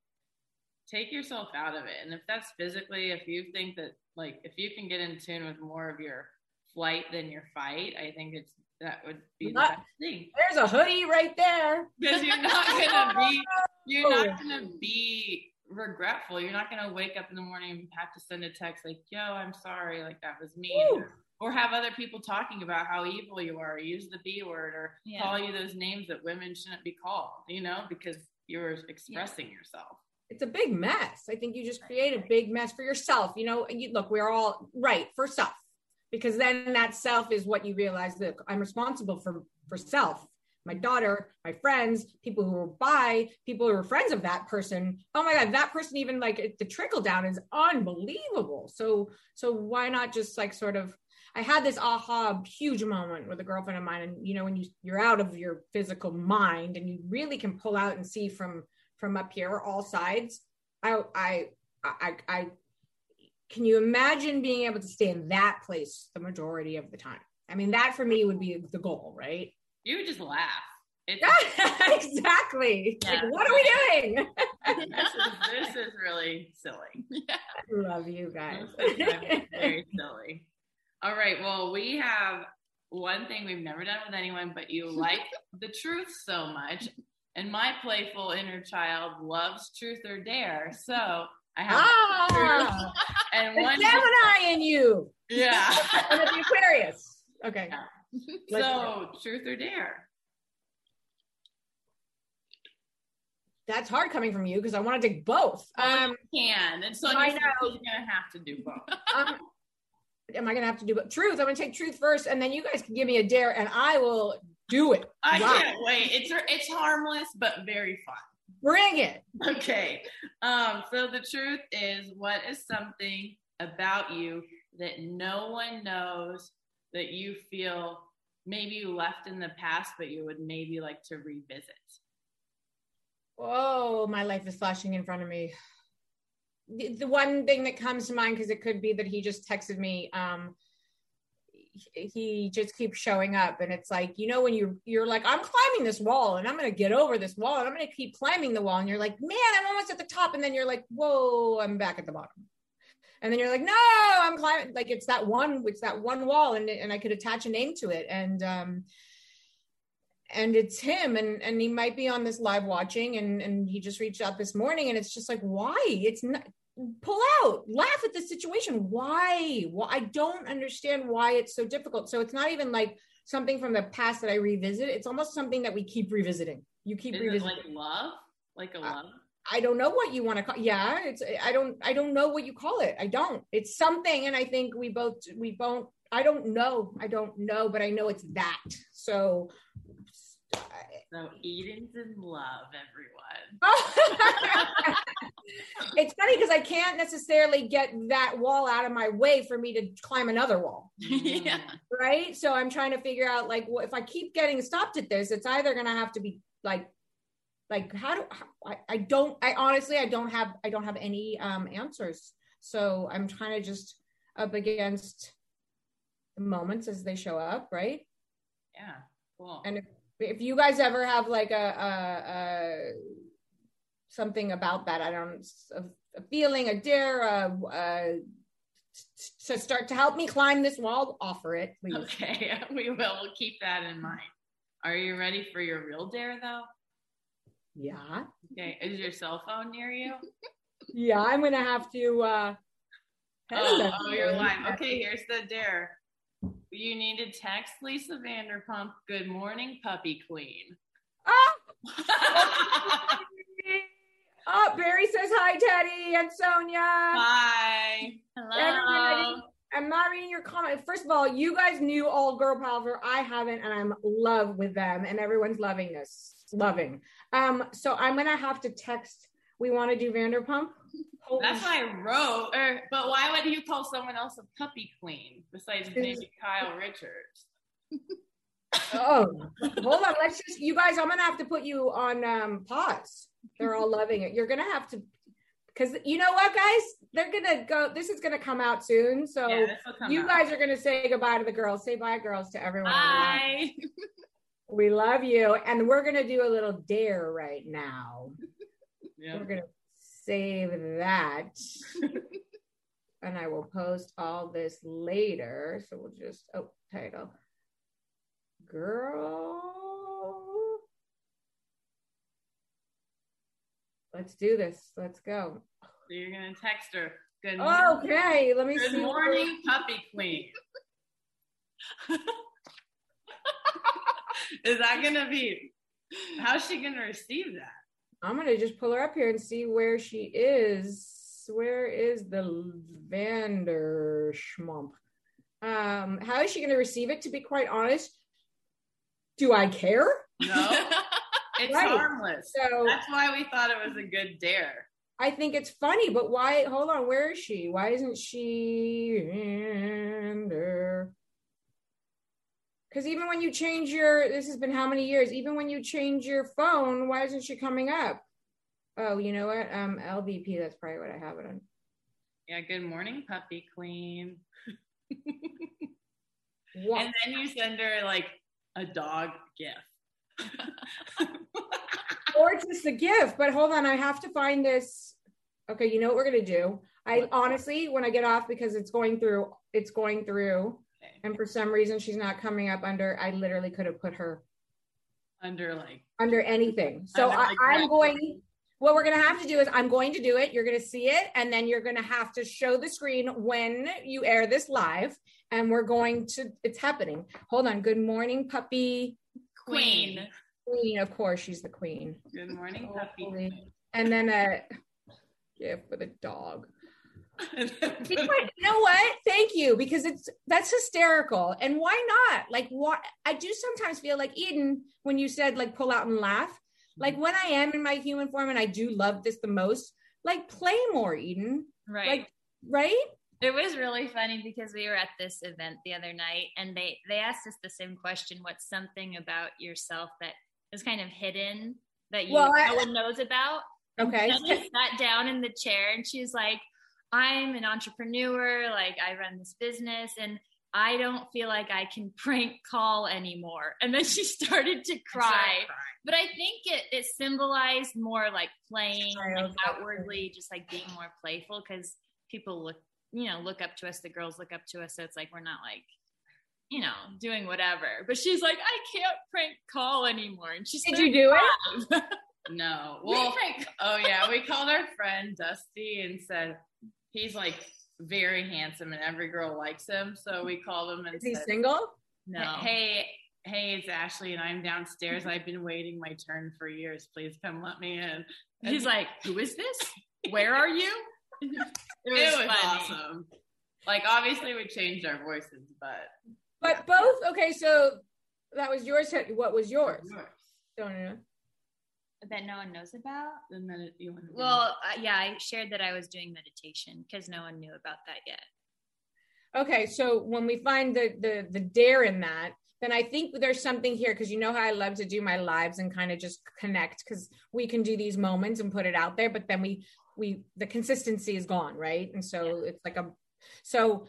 Speaker 4: take yourself out of it. And if that's physically, if you think that, like, if you can get in tune with more of your flight than your fight, I think it's that would be the best thing.
Speaker 3: there's a hoodie right there.
Speaker 4: Because you're not gonna be, you're not gonna be regretful. You're not gonna wake up in the morning and have to send a text like, "Yo, I'm sorry, like that was me,"
Speaker 3: Woo.
Speaker 4: or have other people talking about how evil you are, or use the B word, or
Speaker 2: Yeah.
Speaker 4: call you those names that women shouldn't be called. You know, because you're expressing yourself.
Speaker 3: it's a big mess. I think you just create a big mess for yourself. You know, you, look, we're all right for self because then that self is what you realize that I'm responsible for for self. My daughter, my friends, people who were by, people who were friends of that person. Oh my God, that person even like the trickle down is unbelievable. So so why not just like sort of I had this aha huge moment with a girlfriend of mine, and you know when you you're out of your physical mind and you really can pull out and see from from up here all sides. I I I I can you imagine being able to stay in that place the majority of the time? I mean, that for me would be the goal, right?
Speaker 4: You would just laugh.
Speaker 3: Exactly.
Speaker 2: Yeah.
Speaker 3: Like, what are we doing?
Speaker 4: this, is, this is really silly.
Speaker 3: I love you guys.
Speaker 4: Very silly. All right. Well, we have one thing we've never done with anyone, but you like the truth so much. And my playful inner child loves truth or dare. So I have
Speaker 3: ah,
Speaker 4: and one
Speaker 3: Gemini in you.
Speaker 4: yeah.
Speaker 3: And the Aquarius. Okay.
Speaker 4: Yeah. so truth or dare.
Speaker 3: That's hard coming from you because I want to take both. Um,
Speaker 4: Can and so
Speaker 3: I know you're
Speaker 4: gonna have to do both.
Speaker 3: um, am I going to have to do both? Truth. I'm to take truth first, and then you guys can give me a dare, and I will do it.
Speaker 4: I
Speaker 3: Wow.
Speaker 4: can't wait. It's it's harmless but very fun.
Speaker 3: Bring it.
Speaker 4: Okay. Um, so the truth is, what is something about you that no one knows that you feel maybe you left in the past, but you would maybe like to revisit?
Speaker 3: Oh, my life is flashing in front of me. The, the one thing that comes to mind, because it could be that he just texted me. Um, he- he just keeps showing up, and it's like you know when you you're like I'm climbing this wall, and I'm going to get over this wall, and I'm going to keep climbing the wall, and you're like, man, I'm almost at the top, and then you're like, whoa, I'm back at the bottom, and then you're like, no, I'm climbing. Like it's that one, it's that one wall, and and I could attach a name to it, and um, and it's him and and he might be on this live watching and and he just reached out this morning and it's just like why? It's not pull out laugh at the situation. Why? Well i don't understand why it's so difficult. So it's not even like something from the past that i revisit. It's almost something that we keep revisiting. You keep
Speaker 4: Is it
Speaker 3: revisiting.
Speaker 4: like love? Like a
Speaker 3: Uh,
Speaker 4: love?
Speaker 3: I don't know what you want to call. Yeah, it's I don't I don't know what you call it. I don't. It's something, and I think we both we both. I don't know. I don't know, but I know it's that. So.
Speaker 4: So Eden's in love, everyone.
Speaker 3: it's funny because I can't necessarily get that wall out of my way for me to climb another wall,
Speaker 2: Yeah.
Speaker 3: right? So I'm trying to figure out like, well, if I keep getting stopped at this, it's either going to have to be like, like how do I, I don't I honestly I don't have I don't have any um answers. So I'm trying to just up against the moments as they show up, right?
Speaker 4: Yeah, cool.
Speaker 3: And if, if you guys ever have like a, a, a something about that, I don't a, a feeling, a dare, a, a, to start to help me climb this wall, offer it, please.
Speaker 4: okay, we will. We'll keep that in mind. Are you ready for your real dare, though?
Speaker 3: Yeah,
Speaker 4: Okay, is your cell phone near you?
Speaker 3: yeah. I'm gonna have to. uh
Speaker 4: Oh, oh, you're lying. Okay, here's the dare. You need to text Lisa Vanderpump, good morning, puppy queen.
Speaker 3: Oh! oh, Barry says hi, Tedi and Sonya.
Speaker 4: Hi.
Speaker 2: Hello.
Speaker 3: Everybody, I'm not reading your comment. First of all, you guys knew all girl power. I haven't, and I'm love with them, and everyone's loving this. Loving. Um, so I'm gonna have to text. We want to do Vanderpump. Holy
Speaker 4: That's what I wrote. Or, but why would you call someone else a puppy queen besides maybe Kyle Richards?
Speaker 3: Oh, hold on. Let's just, you guys, I'm going to have to put you on um, pause. They're all loving it. You're going to have to, because you know what, guys? They're going to go, this is going to come out soon. So
Speaker 4: Yeah, this will come
Speaker 3: you
Speaker 4: out.
Speaker 3: guys are going to say goodbye to the girls. Say bye, girls, to everyone.
Speaker 4: Bye.
Speaker 3: We love you. And we're going to do a little dare right now.
Speaker 4: Yeah.
Speaker 3: We're going to save that. and I will post all this later. So we'll just, oh, title. Girl. Let's do this. Let's go.
Speaker 4: So you're gonna text her. Good morning.
Speaker 3: Okay, let me
Speaker 4: Good
Speaker 3: see.
Speaker 4: morning, puppy queen. Is that gonna be? How's she gonna receive that?
Speaker 3: I'm gonna just pull her up here and see where she is. Where is the Vander Schmump? Um, how is she gonna receive it? To be quite honest, do I care?
Speaker 4: No, it's
Speaker 3: Right.
Speaker 4: harmless.
Speaker 3: So
Speaker 4: That's why we thought it was a good dare.
Speaker 3: I think it's funny, but why? Hold on, where is she? Why isn't she Vander? Because even when you change your, this has been how many years? Even when you change your phone, why isn't she coming up? Oh, you know what? Um, LVP. That's probably what I have it on.
Speaker 4: Yeah. Good morning, puppy queen. And then you send her like a dog gift.
Speaker 3: or just a gift. But hold on, I have to find this. Okay, you know what we're gonna do? I honestly, when I get off, because it's going through, it's going through. And for some reason she's not coming up under. I literally could have put her
Speaker 4: Under like
Speaker 3: under anything. So
Speaker 4: Under,
Speaker 3: I,
Speaker 4: like,
Speaker 3: I'm going. What we're gonna have to do is I'm going to do it. You're gonna see it, and then you're gonna have to show the screen when you air this live. And we're going to. It's happening. Hold on. Good morning, puppy
Speaker 4: queen.
Speaker 3: queen. Of course, she's the queen.
Speaker 4: Good morning, puppy.
Speaker 3: And then a gift with a dog. You know what- you know what? Thank you because it's that's hysterical. And why not? Like what I do sometimes feel like Eden when you said like pull out and laugh. Like when I am in my human form and I do love this the most, like play more, Eden.
Speaker 2: Right.
Speaker 3: Like right?
Speaker 2: It was really funny because we were at this event the other night and they they asked us the same question, what's something about yourself that is kind of hidden that you
Speaker 3: Well, I-
Speaker 2: no one knows about?
Speaker 3: Okay.
Speaker 2: And she sat down in the chair and she's like, I'm an entrepreneur, like I run this business and I don't feel like I can prank call anymore. And then she started to cry. But I think it, it symbolized more like playing like outwardly, just like being more playful because people look, you know, look up to us. The girls look up to us. So it's like we're not like, you know, doing whatever. But she's like, I can't prank call anymore. And she's
Speaker 3: Did you do it?
Speaker 4: No. Well, oh yeah, we called our friend Dusty and said he's like very handsome and every girl likes him. So we called him and
Speaker 3: Is he
Speaker 4: said,
Speaker 3: single?
Speaker 2: No.
Speaker 4: "Hey, hey, it's Ashley and I'm downstairs. I've been waiting my turn for years. Please come let me in." And
Speaker 2: He's like, who is this? Where are you? It
Speaker 4: "It was awesome." Like obviously we changed our voices, but
Speaker 3: But both okay, so that was yours. What was yours? Don't know.
Speaker 2: That no one knows about?
Speaker 4: The minute you want to
Speaker 2: Well, uh, yeah, I shared that I was doing meditation because no one knew about that yet.
Speaker 3: Okay, so when we find the the the dare in that, then I think there's something here because you know how I love to do my lives and kind of just connect because we can do these moments and put it out there, but then we we the consistency is gone, right? And so it's like a so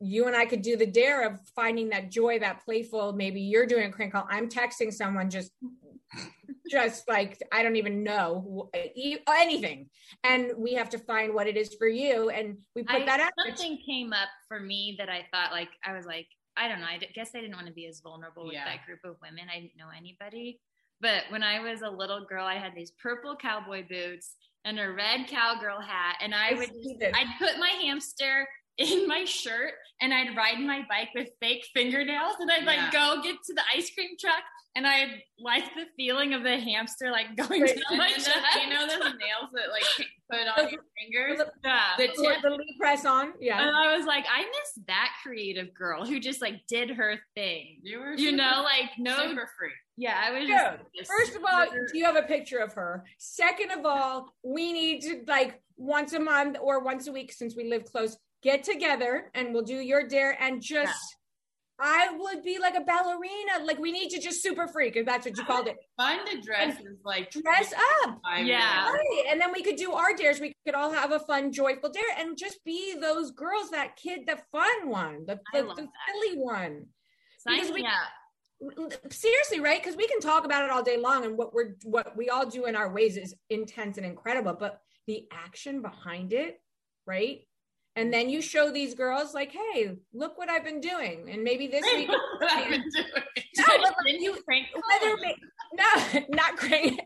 Speaker 3: you and I could do the dare of finding that joy, that playful. Maybe you're doing a crank call. I'm texting someone just just like I don't even know anything, and we have to find what it is for you, and we put
Speaker 2: I,
Speaker 3: that out.
Speaker 2: something came up for me that I thought like I was like I don't know I d- guess I didn't want to be as vulnerable with
Speaker 4: Yeah.
Speaker 2: that group of women I didn't know anybody but when I was a little girl I had these purple cowboy boots and a red cowgirl hat, and I
Speaker 3: I
Speaker 2: would just. I'd put my hamster in my shirt and I'd ride my bike with fake fingernails and I'd like go get to the ice cream truck and I like the feeling of the hamster like going
Speaker 3: Right.
Speaker 2: down
Speaker 4: And
Speaker 2: my
Speaker 4: then
Speaker 2: chest.
Speaker 4: the, you know those nails that like put on your fingers?
Speaker 2: yeah.
Speaker 4: The tip
Speaker 3: the lead press on. Yeah.
Speaker 2: And I was like, I miss that creative girl who just like did her thing.
Speaker 4: you were
Speaker 2: You know, like no,
Speaker 4: super free.
Speaker 2: yeah, I was
Speaker 3: Dude,
Speaker 2: just
Speaker 3: First of all, do you have a picture of her? Second of all, we need to like once a month or once a week since we live close, get together and we'll do your dare and just I would be like a ballerina. Like we need to just super freak if that's what you called it.
Speaker 4: Find a dress is like
Speaker 3: Dress up.
Speaker 2: Yeah.
Speaker 3: Right. And then we could do our dares. We could all have a fun, joyful dare and just be those girls, that kid, the fun one, the, the, the silly one.
Speaker 2: sign
Speaker 3: because we-
Speaker 2: up.
Speaker 3: seriously right because we can talk about it all day long and what we're what we all do in our ways is intense and incredible but the action behind it right and then you show these girls like hey look what i've been doing and maybe this week
Speaker 4: I've been doing.
Speaker 3: no, but like,
Speaker 2: Didn't
Speaker 3: you
Speaker 2: prank
Speaker 3: whether ma- no not great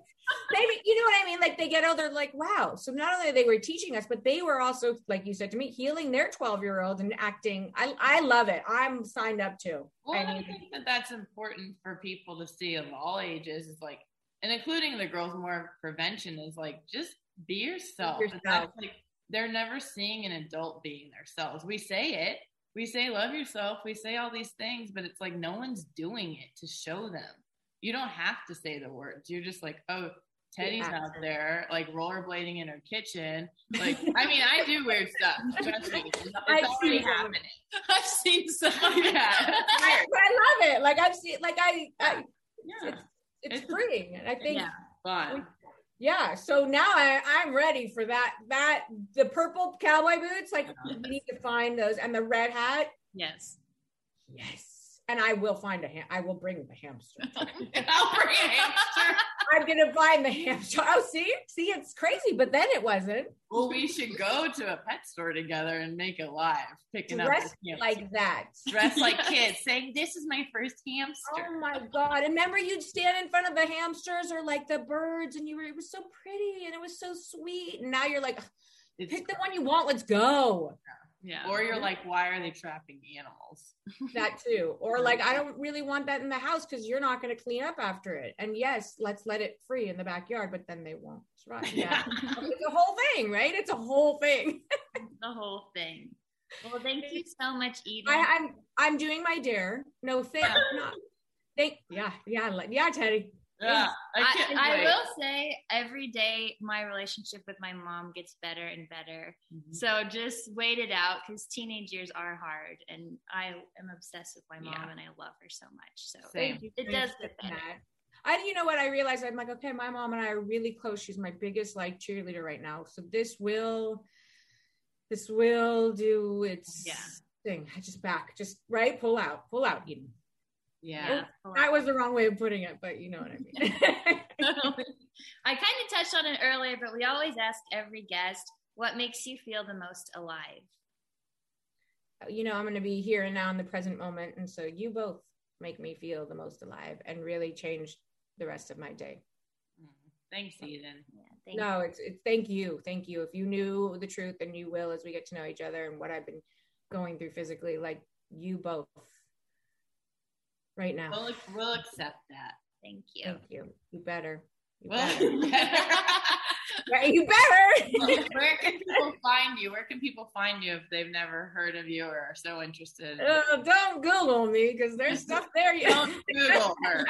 Speaker 3: maybe you know what i mean like they get older like wow so not only they were teaching us but they were also like you said to me healing their 12 year old and acting i i love it i'm signed up too
Speaker 4: Well,
Speaker 3: I
Speaker 4: I think that that's important for people to see of all ages. Is like, and including the girls, more prevention is like just be yourself.
Speaker 3: yourself.
Speaker 4: And that's like they're never seeing an adult being themselves. We say it, we say love yourself, we say all these things, but it's like no one's doing it to show them. You don't have to say the words. You're just like, oh, Tedi's
Speaker 3: Yeah.
Speaker 4: out there, like rollerblading in her kitchen. Like, I mean, I do weird stuff. Trust me, it's
Speaker 3: I've
Speaker 4: already happening.
Speaker 2: I've seen some.
Speaker 4: Yeah, it's
Speaker 3: I, I love it like i've seen like i, I
Speaker 4: Yeah,
Speaker 3: it's
Speaker 4: It's-
Speaker 3: freeing and i think
Speaker 2: Yeah.
Speaker 4: fun.
Speaker 3: Yeah so now I, i'm ready for that that the purple cowboy boots like we need to find those and the red hat.
Speaker 2: Yes.
Speaker 3: yes and i will find a ham i will bring the hamster
Speaker 4: I'll bring a hamster.
Speaker 3: i'm gonna find the hamster oh see see it's crazy but then it wasn't
Speaker 4: Well, we should go to a pet store together and make it live, picking up hamster.
Speaker 3: like that
Speaker 4: dress like kids, saying, "This is my first hamster."
Speaker 3: Oh my god! And remember, you'd stand in front of the hamsters or like the birds, and you were it was so pretty and it was so sweet. And now you're like,
Speaker 4: It's
Speaker 3: pick the one you want. Let's go.
Speaker 2: Yeah.
Speaker 4: Or you're like, why are they trapping animals?
Speaker 3: That too. Or like, I don't really want that in the house because you're not going to clean up after it. And yes, let's let it free in the backyard, but then they won't. Right? Yeah. it's a whole thing, right? It's a whole thing.
Speaker 2: the whole thing. Well, thank you so much, Eden.
Speaker 3: I, I'm I'm doing my dare. No, thank not. Thank yeah yeah yeah Tedi.
Speaker 4: Yeah, I
Speaker 2: I, I will say every day my relationship with my mom gets better and better.
Speaker 4: Mhm.
Speaker 2: So just wait it out because teenage years are hard, and I am obsessed with my mom
Speaker 4: Yeah.
Speaker 2: and I love her so much. So
Speaker 4: Same.
Speaker 2: it does get better.
Speaker 3: I, you know what? I realized I'm like, okay, my mom and I are really close. She's my biggest like cheerleader right now. So this will, this will do its
Speaker 2: Yeah.
Speaker 3: thing. I just back, just right, pull out, pull out. Eden.
Speaker 4: Yeah.
Speaker 3: That was the wrong way of putting it, but you know what I mean.
Speaker 2: I kind of touched on it earlier, but we always ask every guest what makes you feel the most alive.
Speaker 3: you know, I'm going to be here and now in the present moment, and so you both make me feel the most alive and really change the rest of my day.
Speaker 4: Mm. Thanks, Eden.
Speaker 2: Yeah, thank
Speaker 3: no, it's it's thank you, thank you. If you knew the truth, and you will as we get to know each other and what I've been going through physically, like you both, right now.
Speaker 4: We'll, we'll accept that.
Speaker 2: Thank you.
Speaker 3: Thank you. You better. You better. Right, you better.
Speaker 4: where can people find you? Where can people find you if they've never heard of you or are so interested?
Speaker 3: Uh, don't Google me because there's stuff there. You
Speaker 4: Don't Google her.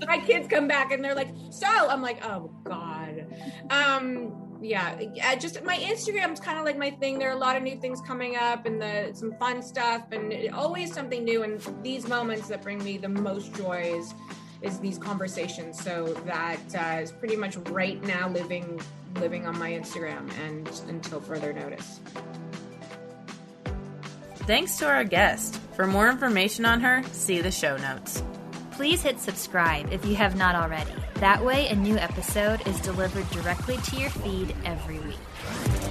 Speaker 3: my kids come back and they're like, so I'm like, oh God. Um, yeah, just my Instagram's kind of like my thing. There are a lot of new things coming up and the some fun stuff and always something new. And these moments that bring me the most joy is, is these conversations. So that uh, is pretty much right now living living on my Instagram and until further notice.
Speaker 1: Thanks to our guest. For more information on her, see the show notes.
Speaker 5: Please hit subscribe if you have not already. That way, a new episode is delivered directly to your feed every week.